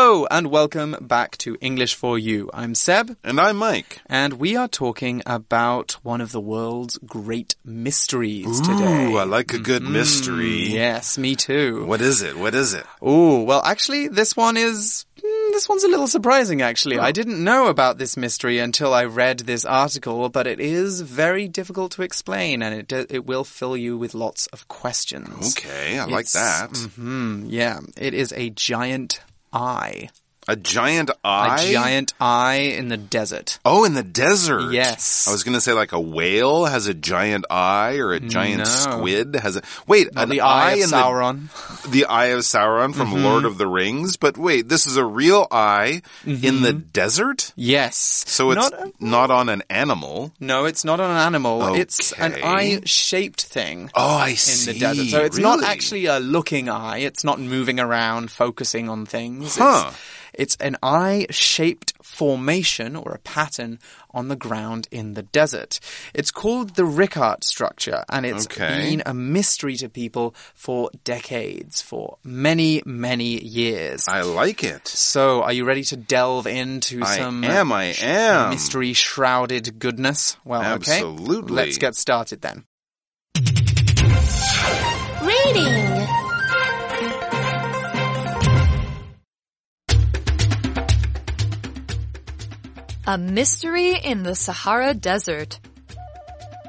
Hello and welcome back to English for You. I'm Seb. And I'm Mike. And we are talking about one of the world's great mysteries today. Ooh, I like a good mystery. Yes, me too. What is it? What is it? Oh, well, actually, this one is. mm, This one's a little surprising, actually. I didn't know about this mystery until I read this article, but it is very difficult to explain and it, it will fill you with lots of questions. Okay, I like It's- that. Hmm, yeah. It is a giant eye. A giant eye? A giant eye in the desert. Oh, in the desert. Yes. I was going to say like a whale has a giant eye or a giant No. squid has a Wait, an the eye, of in Sauron. the the eye of Sauron from Mm-hmm. Lord of the Rings, but wait, this is a real eye in the desert? Yes. So it's Not not, on an animal. no, it's not on an animal. It's an eye-shaped thing. Oh, I see. in the desert. So it's not actually a looking eye. It's not moving around, focusing on things. Huh. It's, it's an eye-shaped formation or a pattern on the ground in the desert. It's called the Rickard structure, and it's Okay. been a mystery to people for decades, for many, many years. I like it. So, are you ready to delve into I some am, I am. mystery shrouded goodness? Well, okay. Absolutely. Let's get started then. Reading. A mystery in the Sahara Desert.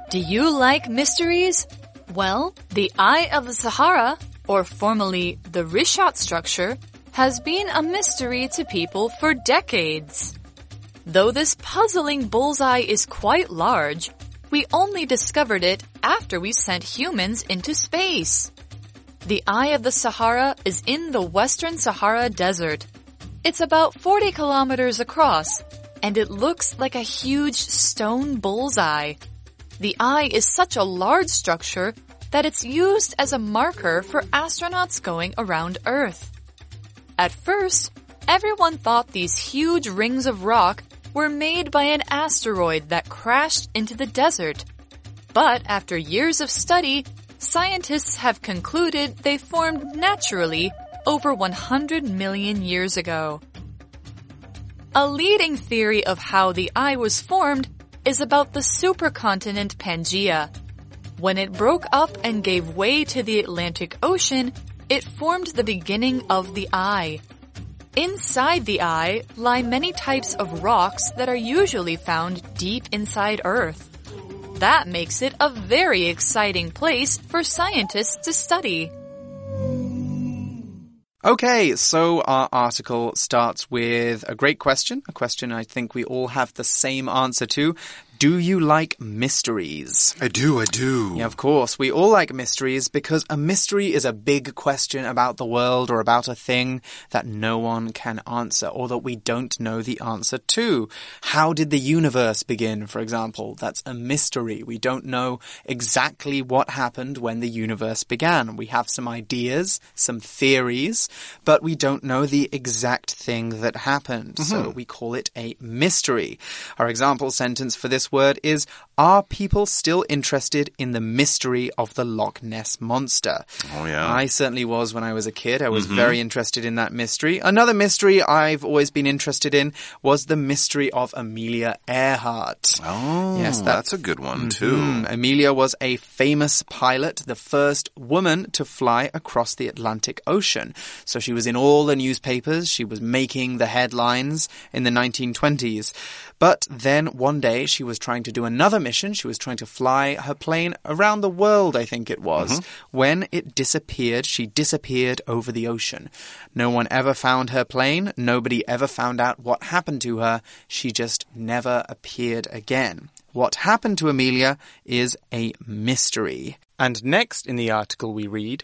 Do you like mysteries? Well, the Eye of the Sahara, or formerly the Richat structure, has been a mystery to people for decades. Though this puzzling bullseye is quite large, we only discovered it after we sent humans into space. The Eye of the Sahara is in the Western Sahara Desert. It's about 40 kilometers across, and it looks like a huge stone bullseye. The eye is such a large structure that it's used as a marker for astronauts going around Earth. At first, everyone thought these huge rings of rock were made by an asteroid that crashed into the desert. But after years of study, scientists have concluded they formed naturally over 100 million years ago. A leading theory of how the eye was formed is about the supercontinent Pangaea. When it broke up and gave way to the Atlantic Ocean, it formed the beginning of the eye. Inside the eye lie many types of rocks that are usually found deep inside Earth. That makes it a very exciting place for scientists to study. Okay, so our article starts with a great question, a question I think we all have the same answer to. Do you like mysteries? I do, I do. Yeah, of course. We all like mysteries because a mystery is a big question about the world or about a thing that no one can answer or that we don't know the answer to. How did the universe begin, for example? That's a mystery. We don't know exactly what happened when the universe began. We have some ideas, some theories, but we don't know the exact thing that happened. So mm-hmm. we call it a mystery. Our example sentence for this word is Are people still interested in the mystery of the Loch Ness Monster? Oh, yeah. I certainly was when I was a kid. I was very interested in that mystery. Another mystery I've always been interested in was the mystery of Amelia Earhart. Oh, Yes, that's a good one too. Hmm, Amelia was a famous pilot, the first woman to fly across the Atlantic Ocean. So she was in all the newspapers. She was making the headlines in the 1920s. But then one day she was trying to do another mission. She was trying to fly her plane around the world, I think it was, mm-hmm. when it disappeared. She disappeared over the ocean. No one ever found her plane. Nobody ever found out what happened to her. She just never appeared again. What happened to Amelia is a mystery. And next in the article we read,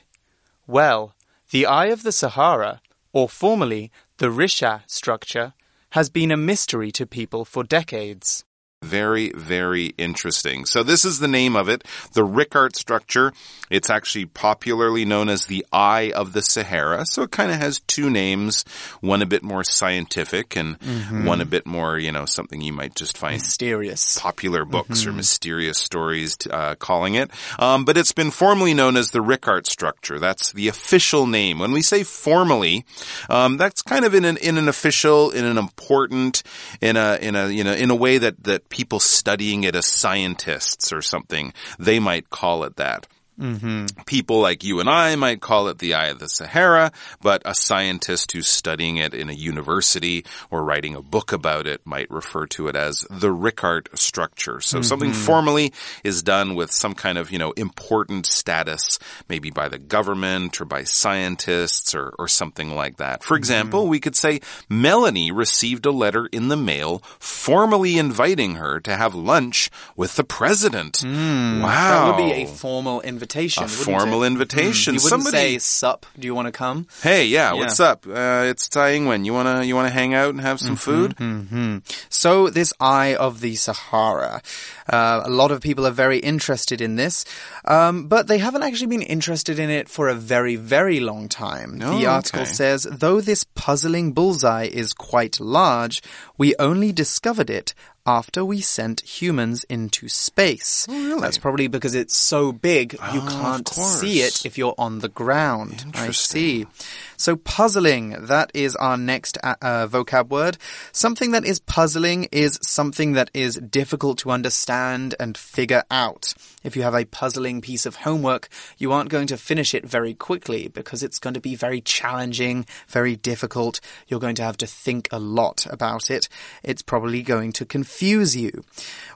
Well, the Eye of the Sahara, or formerly the Richat structure, has been a mystery to people for decades. Very, very interesting. So this is the name of it, the Rickart structure. It's actually popularly known as the Eye of the Sahara. So it kind of has two names, one a bit more scientific and one a bit more, you know, something you might just find Mysterious. popular books or mysterious stories uh, calling it. Um, but it's been formally known as the Rickart structure. That's the official name. When we say formally, um, that's kind of in an in an official, in an important, in a in a you know in a way that that people studying it as scientists or something they might call it that. Mm-hmm. People like you and I might call it the Eye of the Sahara, but a scientist who's studying it in a university or writing a book about it might refer to it as the Rickart structure. So mm-hmm. something formally is done with some kind of, you know, important status, maybe by the government or by scientists or, or something like that. For mm-hmm. example, we could say Melanie received a letter in the mail formally inviting her to have lunch with the president. Wow. That would be a formal invitation. A formal it? invitation. You wouldn't Somebody- say, "Sup? Do you want to come?" Hey, yeah, Yeah. what's up? Uh, it's Tsai Ing-wen. You wanna you wanna hang out and have some food? So this Eye of the Sahara, uh, a lot of people are very interested in this, um, but they haven't actually been interested in it for a very, very long time. Oh, the article okay. says, though this puzzling bullseye is quite large, we only discovered it after we sent humans into space. Oh, really? That's probably because it's so big you Oh, of can't see it if you're on the ground. I see. So puzzling, that is our next uh, uh, vocab word. Something that is puzzling is something that is difficult to understand and figure out. If you have a puzzling piece of homework, you aren't going to finish it very quickly because it's going to be very challenging, very difficult. You're going to have to think a lot about it. It's probably going to confuse you.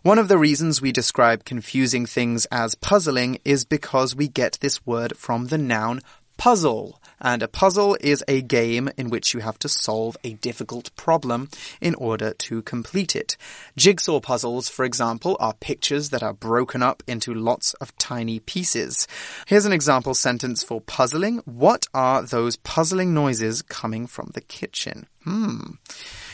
One of the reasons we describe confusing things as puzzling is because we get this word from the noun puzzle. And a puzzle is a game in which you have to solve a difficult problem in order to complete it. Jigsaw puzzles, for example, are pictures that are broken up into lots of tiny pieces. Here's an example sentence for puzzling. What are those puzzling noises coming from the kitchen? Hmm.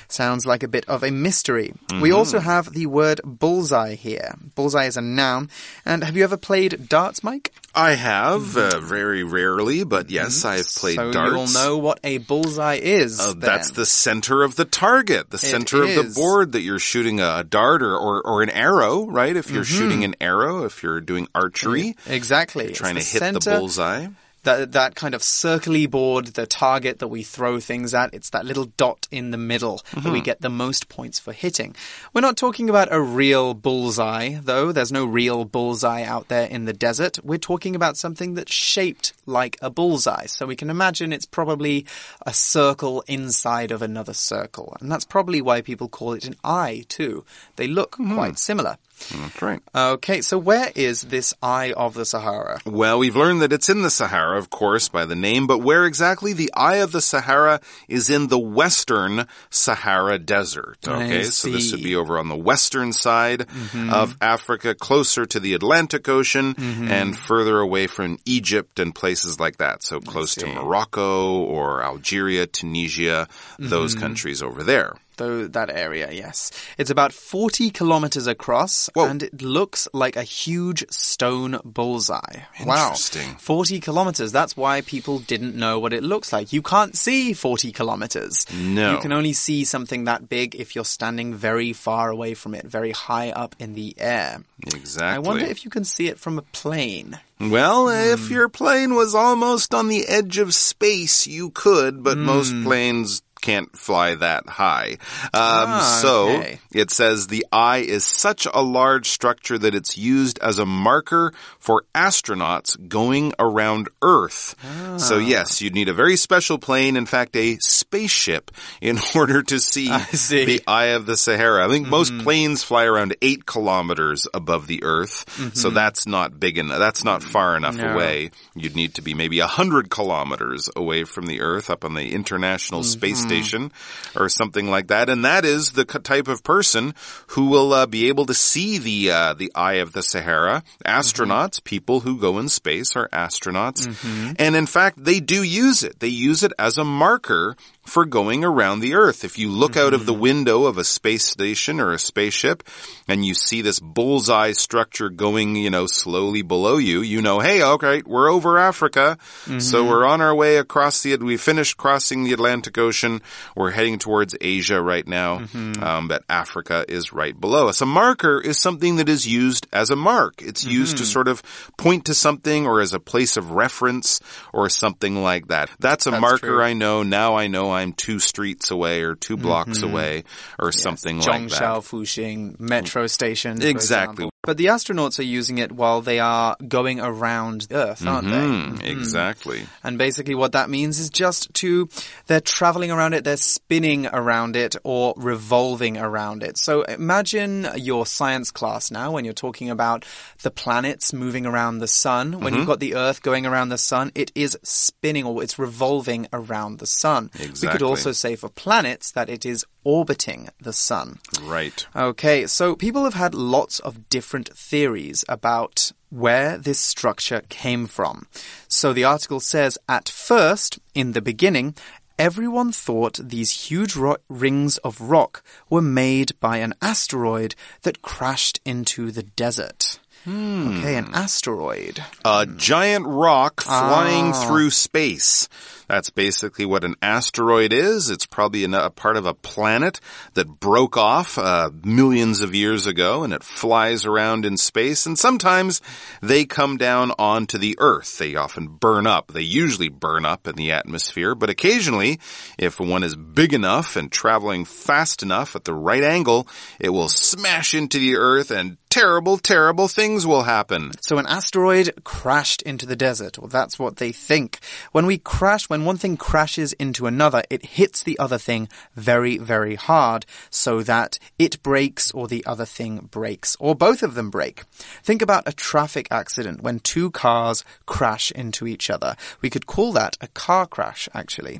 Sounds like a bit of a mystery. We also have the word bullseye here. Bullseye is a noun. And have you ever played darts, Mike? I have uh, very rarely, but yes, I've played so darts. you'll know what a bullseye is. Uh, that's the center of the target, the center of the board that you're shooting a dart or, or, or an arrow, right? If you're Mm-hmm. shooting an arrow, if you're doing archery, exactly. It's trying to the hit the bullseye. That that kind of circly board, the target that we throw things at. It's that little dot in the middle that Mm-hmm. we get the most points for hitting. We're not talking about a real bullseye, though. There's no real bullseye out there in the desert. We're talking about something that's shaped like a bullseye. So we can imagine it's probably a circle inside of another circle, and that's probably why people call it an eye too. They look Mm-hmm. quite similar. That's right. Okay, so where is this Eye of the Sahara? Well, we've learned that it's in the Sahara, of course, by the name, but where exactly? The Eye of the Sahara is in the western Sahara Desert. Okay, so this would be over on the western side mm-hmm. of Africa, closer to the Atlantic Ocean mm-hmm. and further away from Egypt and places like that. So close to Morocco or Algeria, Tunisia, mm-hmm. those countries over there. Though that area, yes. It's about 40 kilometers across Whoa. and it looks like a huge stone bullseye. Wow. 40 kilometers. That's why people didn't know what it looks like. You can't see 40 kilometers. No. You can only see something that big if you're standing very far away from it, very high up in the air. Exactly. I wonder if you can see it from a plane. Well, hmm. if your plane was almost on the edge of space, you could, but most hmm. planes can't fly that high. Um, Ah, so okay. it says the eye is such a large structure that it's used as a marker for astronauts going around Earth. Ah. So yes, you'd need a very special plane, in fact, a spaceship, in order to see, see. Mm-hmm. the eye of the Sahara. I think most planes fly around eight kilometers above the Earth, so that's not big enough. That's not far enough Mm-hmm. No. away. You'd need to be maybe a hundred kilometers away from the Earth, up on the International Space Mm-hmm. Station, or something like that. And that is the type of person who will uh, be able to see the uh, the eye of the Sahara. Astronauts, people who go in space, are astronauts, Mm-hmm. and in fact, they do use it. They use it as a marker for going around the Earth. If you look out of the mm-hmm. window of a space station or a spaceship and you see this bullseye structure going, you know, slowly below you, you know, hey, okay, we're over Africa. So mm-hmm. we're on our way across the, we finished crossing the Atlantic Ocean. We're heading towards Asia right now. Mm-hmm. Um, but Africa is right below us. A marker is something that is used as a mark. It's used to sort of point to something or as a place of reference or something like that. That's a That's marker true. I know. Now I know I'm two streets away or 2 mm-hmm. blocks away or something like that. Zhongshan, Fuxing, metro station. Exactly. But the astronauts are using it while they are going around the Earth, aren't Hmm, they? exactly. And basically what that means is just to, they're traveling around it, they're spinning around it or revolving around it. So imagine your science class now when you're talking about the planets moving around the sun. When you've got the Earth going around the sun, it is spinning or it's revolving around the sun. We could also say for planets that it is orbiting the sun. Right. Okay, so people have had lots of different theories about where this structure came from. So the article says at first, in the beginning, everyone thought these huge ro- rings of rock were made by an asteroid that crashed into the desert. Okay, an asteroid. A giant rock flying Ah. through space. That's basically what an asteroid is. It's probably a part of a planet that broke off uh, millions of years ago and it flies around in space. And sometimes they come down onto the Earth. They often burn up. They usually burn up in the atmosphere, but occasionally, if one is big enough and traveling fast enough at the right angle, it will smash into the Earth and terrible, terrible things will happen. So an asteroid crashed into the desert, or that's what they think. When we crash, when one thing crashes into another, it hits the other thing very, very hard so that it breaks or the other thing breaks, or both of them break. Think about a traffic accident when two cars crash into each other. We could call that a car crash, actually.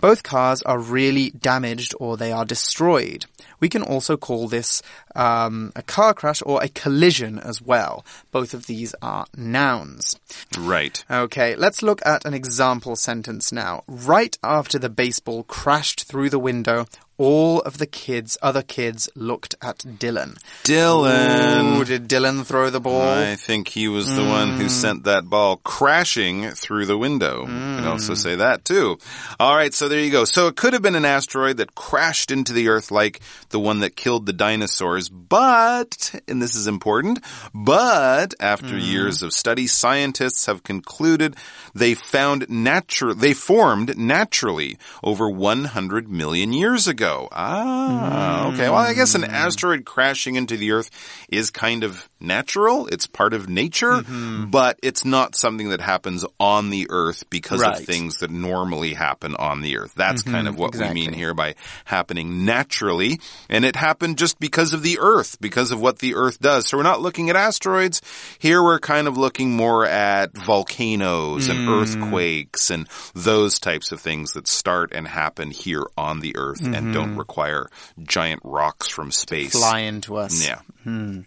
Both cars are really damaged or they are destroyed. We can also call this um, a car crash or a collision as well. Both of these are nouns. Right. Okay, let's look at an example sentence now. Right after the baseball crashed through the window, all of the kids, other kids, looked at Dylan. Dylan. Ooh, did Dylan throw the ball? I think he was the one who mm. sent that ball crashing through the window. You can also mm. say that too. All right, so there you go. So it could have been an asteroid that crashed into the Earth like the one that killed the dinosaurs, but, and this is important, but after mm. years of study, scientists have concluded they found natural, they formed naturally over 100 million years ago. Ah, okay. Well, I guess an asteroid crashing into the Earth is kind of natural. It's part of nature, mm-hmm. but it's not something that happens on the Earth because Right. of things that normally happen on the Earth. That's kind of mm-hmm. what we mean here by happening naturally. And it happened just because of the Earth, because of what the Earth does. So we're not looking at asteroids. Here we're kind of looking more at volcanoes and mm. earthquakes and those types of things that start and happen here on the Earth and don't mm-hmm. require giant rocks from space. Fly into us. Yeah. Hmm.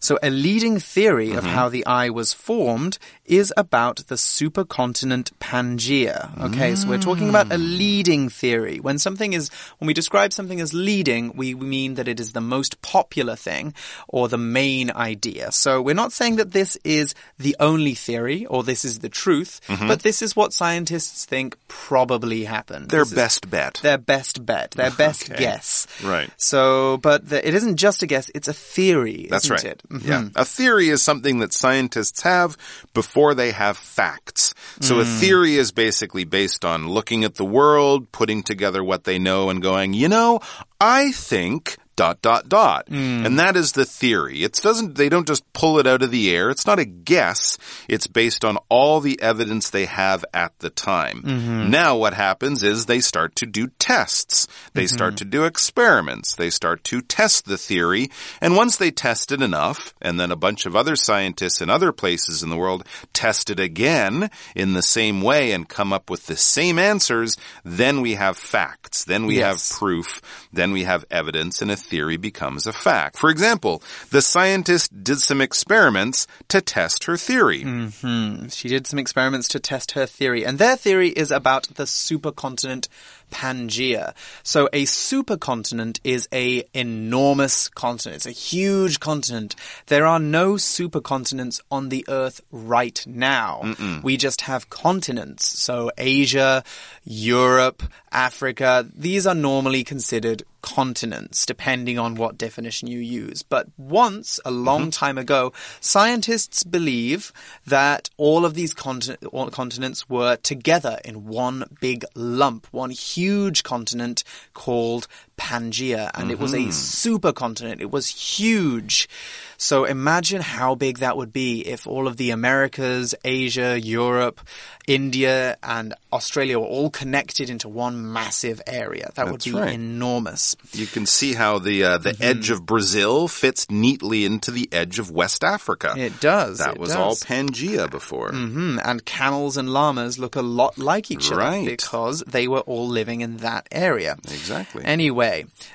So a leading theory Mm-hmm. of how the eye was formed is about the supercontinent Pangaea. Okay, so we're talking about a Mm. leading theory. When something is, when we describe something as leading, we mean that it is the most popular thing or the main idea. So we're not saying that this is the only theory or this is the truth, but this is what scientists think probably happened. Their This best bet. their best bet, their best Okay. guess. Right. So, but the, it isn't just a guess; it's a theory. That's isn't right. It? Mhm. Yeah. A theory is something that scientists have before they have facts. So a theory is basically based on looking at the world, putting together what they know and going, you know, I think dot dot dot. Hmm. And that is the theory. It doesn't they don't just pull it out of the air. It's not a guess. It's based on all the evidence they have at the time. Mm-hmm. Now what happens is they start to do tests. They mm-hmm. start to do experiments. They start to test the theory. And once they test it enough, and then a bunch of other scientists in other places in the world test it again in the same way and come up with the same answers, then we have facts. Then we Yes. have proof. Then we have evidence. And a theory becomes a fact. For example, the scientist did some experiments to test her theory. Mm-hmm. She did some experiments to test her theory, and their theory is about the supercontinent Pangaea. So a supercontinent is a enormous continent. It's a huge continent. There are no supercontinents on the earth right now. We just have continents. So Asia, Europe, Africa, these are normally considered continents, depending on what definition you use. But once, a long mm-hmm. time ago, scientists believe that all of these all continents were together in one big lump, one huge continent called Pangea, and it was a supercontinent. It was huge. So imagine how big that would be if all of the Americas, Asia, Europe, India, and Australia were all connected into one massive area. That would be right. enormous. You can see how the uh, the edge of Brazil fits neatly into the edge of West Africa. It does. That it was does. all Pangea before. Hmm, and camels and llamas look a lot like each other because they were all living in that area. Exactly. Anyway,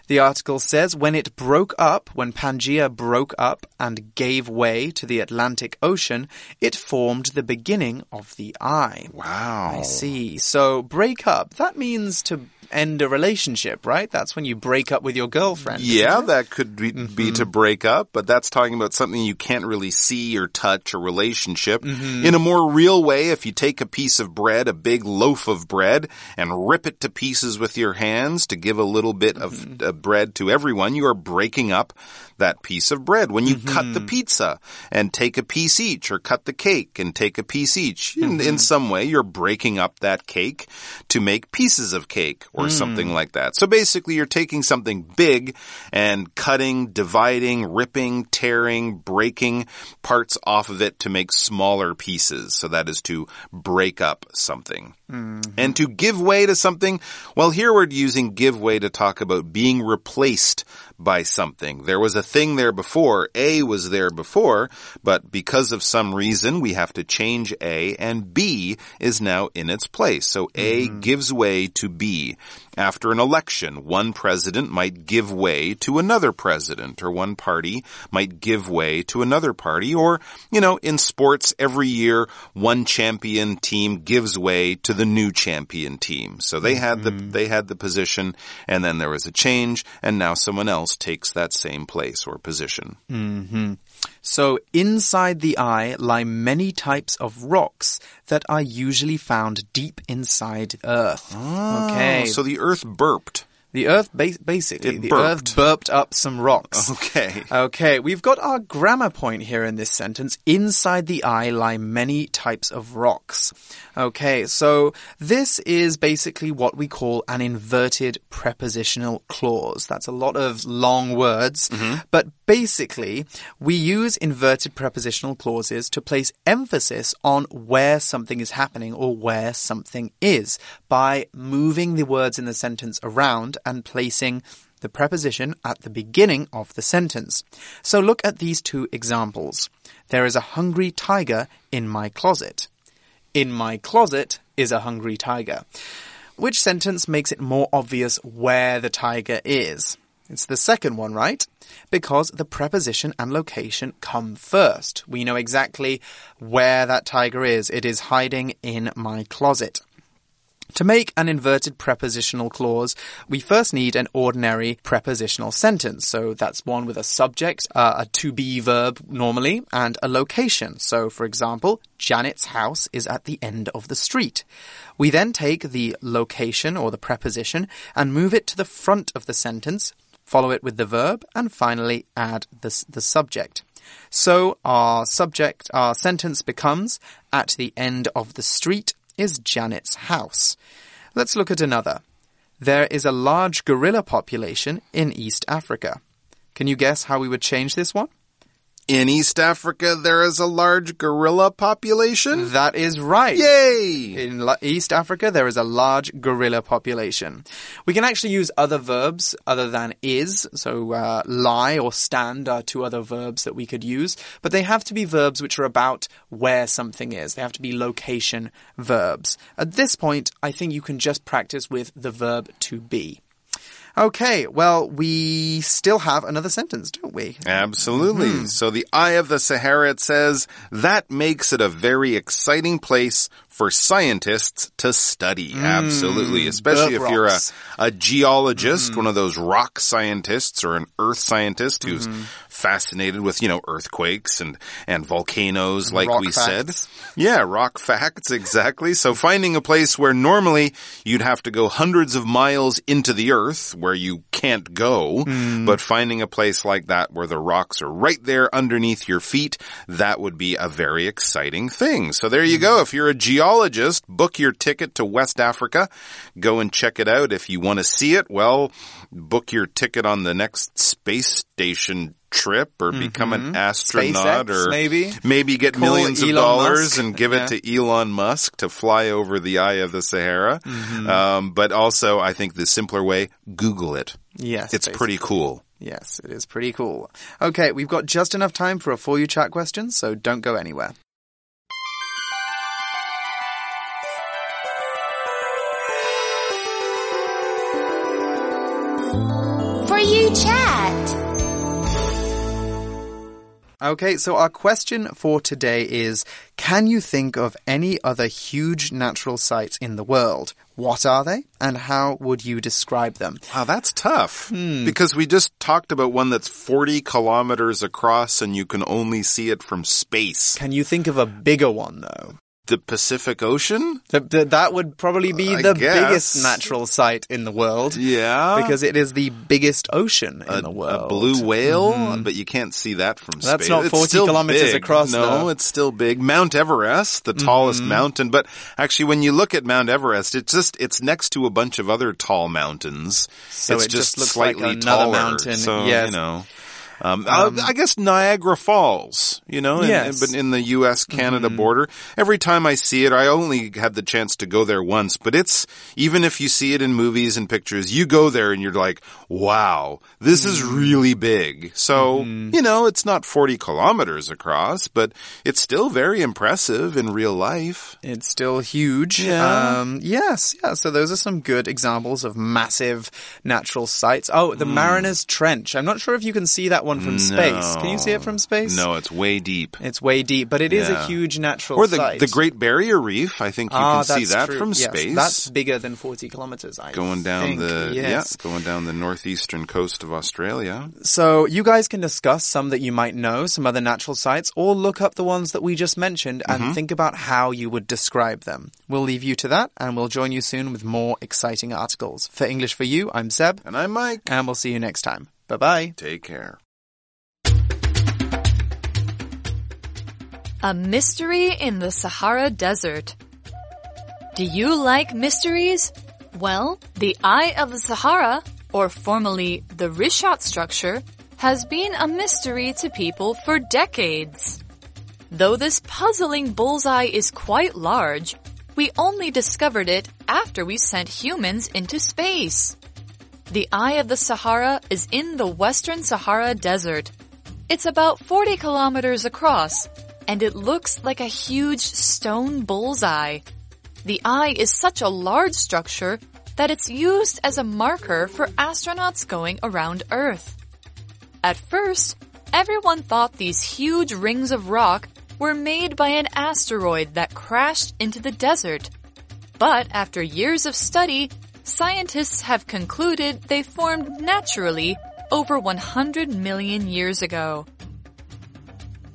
the article says when it broke up, when Pangea broke up and gave way to the Atlantic Ocean, it formed the beginning of the eye. Wow. I see. So break up, that means to end a relationship, right? That's when you break up with your girlfriend. Yeah, that could be, be to break up, but that's talking about something you can't really see or touch a relationship. In a more real way, if you take a piece of bread, a big loaf of bread, and rip it to pieces with your hands to give a little bit of uh, bread to everyone, you are breaking up that piece of bread. When you cut the mm-hmm. pizza and take a piece each, or cut the cake and take a piece each, in, in mm-hmm. some way, you're breaking up that cake to make pieces of cake or mm. something like that. So basically, you're taking something big and cutting, dividing, ripping, tearing, breaking parts off of it to make smaller pieces. So that is to break up something. Mm-hmm. And to give way to something, well, here we're using give way to talk about being replaced by something. There was a thing there before. A was there before, but because of some reason, we have to change A and B is now in its place. So A mm-hmm. gives way to B. After an election, one president might give way to another president or one party might give way to another party or, you know, in sports every year, one champion team gives way to the new champion team. So they had the, mm-hmm. they had the position and then there was a change and now someone else takes that same place or position. Mm-hmm. So inside the eye lie many types of rocks that are usually found deep inside Earth. Ah, okay. So the earth burped. The Earth ba- basically the burped. Earth burped up some rocks. Okay. Okay, we've got our grammar point here in this sentence. Inside the eye lie many types of rocks. Okay, so this is basically what we call an inverted prepositional clause. That's a lot of long words, mm-hmm. but basically, we use inverted prepositional clauses to place emphasis on where something is happening or where something is by moving the words in the sentence around and placing the preposition at the beginning of the sentence. So look at these two examples. There is a hungry tiger in my closet. In my closet is a hungry tiger. Which sentence makes it more obvious where the tiger is? It's the second one, right? Because the preposition and location come first. We know exactly where that tiger is. It is hiding in my closet. To make an inverted prepositional clause, we first need an ordinary prepositional sentence. So that's one with a subject, uh, a to be verb normally, and a location. So, for example, Janet's house is at the end of the street. We then take the location or the preposition and move it to the front of the sentence, follow it with the verb, and finally add the, the subject. So our subject, our sentence becomes, at the end of the street is Janet's house. Let's look at another. There is a large gorilla population in East Africa. Can you guess how we would change this one? In East Africa, there is a large gorilla population. That is right. Yay! In East Africa, there is a large gorilla population. We can actually use other verbs other than is. So, uh, lie or stand are two other verbs that we could use, but they have to be verbs which are about where something is. They have to be location verbs. At this point, I think you can just practice with the verb to be. Okay, well, we still have another sentence, don't we? Absolutely. Mm-hmm. So the Eye of the Sahara, it says, that makes it a very exciting place for scientists to study. Absolutely. Especially Mm. If you're a, a geologist, Mm-hmm. one of those rock scientists or an earth scientist who's Mm-hmm. fascinated with, you know, earthquakes and, and volcanoes, like we facts. said. Yeah, rock facts, exactly. So finding a place where normally you'd have to go hundreds of miles into the earth where you can't go, Hmm. but finding a place like that where the rocks are right there underneath your feet, that would be a very exciting thing. So there you go. If you're a geologist, book your ticket to West Africa. Go and check it out. If you want to see it, well, book your ticket on the next space station trip or become an astronaut Mm-hmm. SpaceX, or maybe? maybe get Call millions of dollars Musk. and give Yeah. it to Elon Musk to fly over the eye of the Sahara. Mm-hmm. Um, but also, I think the simpler way, Google it. Yes. It's basically. pretty cool. Yes, it is pretty cool. Okay, we've got just enough time for a For You Chat question, so don't go anywhere. Okay, so our question for today is Can you think of any other huge natural sites in the world? What are they, and how would you describe them? Wow, that's tough. Hmm. Because we just talked about one that's 40 kilometers across and you can only see it from space. Can you think of a bigger one, though? The Pacific Ocean? Th- th- that would probably be I the guess. biggest natural site in the world. Yeah. Because it is the biggest ocean in the world. a blue whale, but you can't see that from Mm-hmm. That's space. not It's 40 still kilometers big. across, No, though. Mm-hmm. it's still big. Mount Everest, the tallest mountain, but actually, when you look at Mount Everest, it's just it's next to a bunch of other tall mountains. So it's it just looks like slightly another taller. mountain. So Yes. you know. Um, uh, I guess Niagara Falls, you know, in- Yes. but in the U.S.-Canada border. Every time I see it, I only had the chance to go there once, but it's, even if you see it in movies and pictures, you go there and you're like, wow, this is really big. So, you know, it's not 40 kilometers across, but it's still very impressive in real life. It's still huge. Yeah. Um, yes, yeah. So those are some good examples of massive natural sites. Oh, the Mariner's Trench. I'm not sure if you can see that one from space. Can you see it from space? No, it's way deep. It's way deep, but it is a huge natural Or the, site. the Great Barrier Reef, I think you ah, can see that true. from Yes, space. That's bigger than 40 kilometers, I going down think. the yes. yeah, going down the northeastern coast of Australia. So you guys can discuss some that you might know, some other natural sites, or look up the ones that we just mentioned and Mm-hmm. think about how you would describe them. We'll leave you to that, and we'll join you soon with more exciting articles. For English for You, I'm Seb, And I'm Mike. and we'll see you next time. Bye bye. Take care. A mystery in the Sahara Desert. Do you like mysteries? Well, the Eye of the Sahara, or formerly the Richat structure, has been a mystery to people for decades. Though this puzzling bullseye is quite large, we only discovered it after we sent humans into space. The Eye of the Sahara is in the Western Sahara Desert. It's about 40 kilometers across, and it looks like a huge stone bullseye. The eye is such a large structure that it's used as a marker for astronauts going around Earth. At first, everyone thought these huge rings of rock were made by an asteroid that crashed into the desert. But after years of study, scientists have concluded they formed naturally over 100 million years ago.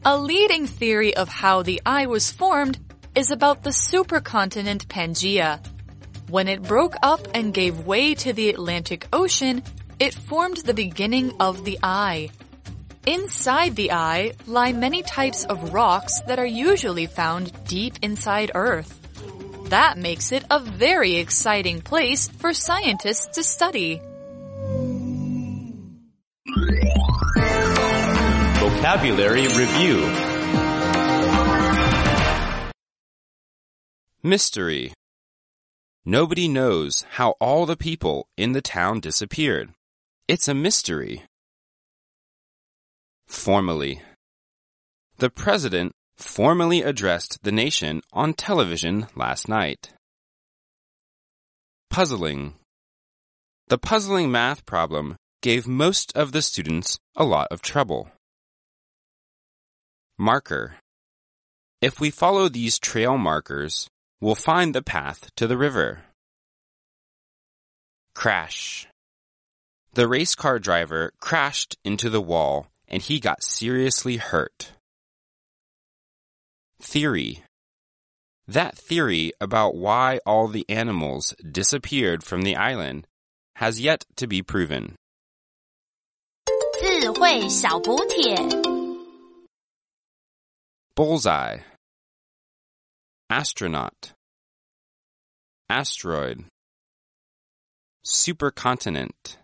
A leading theory of how the eye was formed is about the supercontinent Pangaea. When it broke up and gave way to the Atlantic Ocean, it formed the beginning of the eye. Inside the eye lie many types of rocks that are usually found deep inside Earth. That makes it a very exciting place for scientists to study. Vocabulary Review Mystery Nobody knows how all the people in the town disappeared. It's a mystery. Formally The president formally addressed the nation on television last night. Puzzling The puzzling math problem gave most of the students a lot of trouble. Marker. If we follow these trail markers, we'll find the path to the river. Crash. The race car driver crashed into the wall and he got seriously hurt. Theory. That theory about why all the animals disappeared from the island has yet to be proven. 智慧小补帖。 Bullseye. Astronaut. Asteroid. Supercontinent.